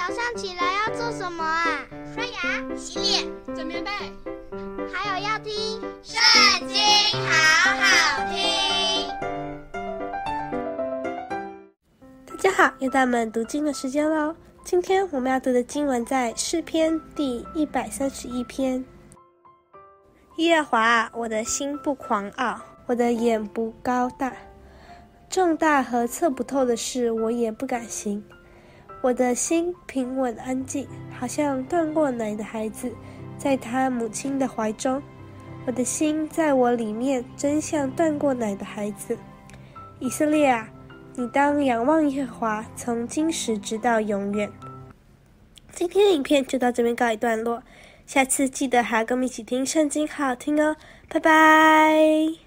早上起来要做什么啊？刷牙、洗脸、整棉被，还有要听《圣经》，好好听。大家好，又到我们读经的时间喽。今天我们要读的经文在诗篇第一百三十一篇。耶和华，我的心不狂傲，我的眼不高大，重大和测不透的事，我也不敢行。我的心平稳安静，好像断过奶的孩子，在他母亲的怀中。我的心在我里面，真像断过奶的孩子。以色列啊，你当仰望耶和华，从今时直到永远。今天的影片就到这边告一段落，下次记得还要跟我们一起听圣经，好好听哦，拜拜。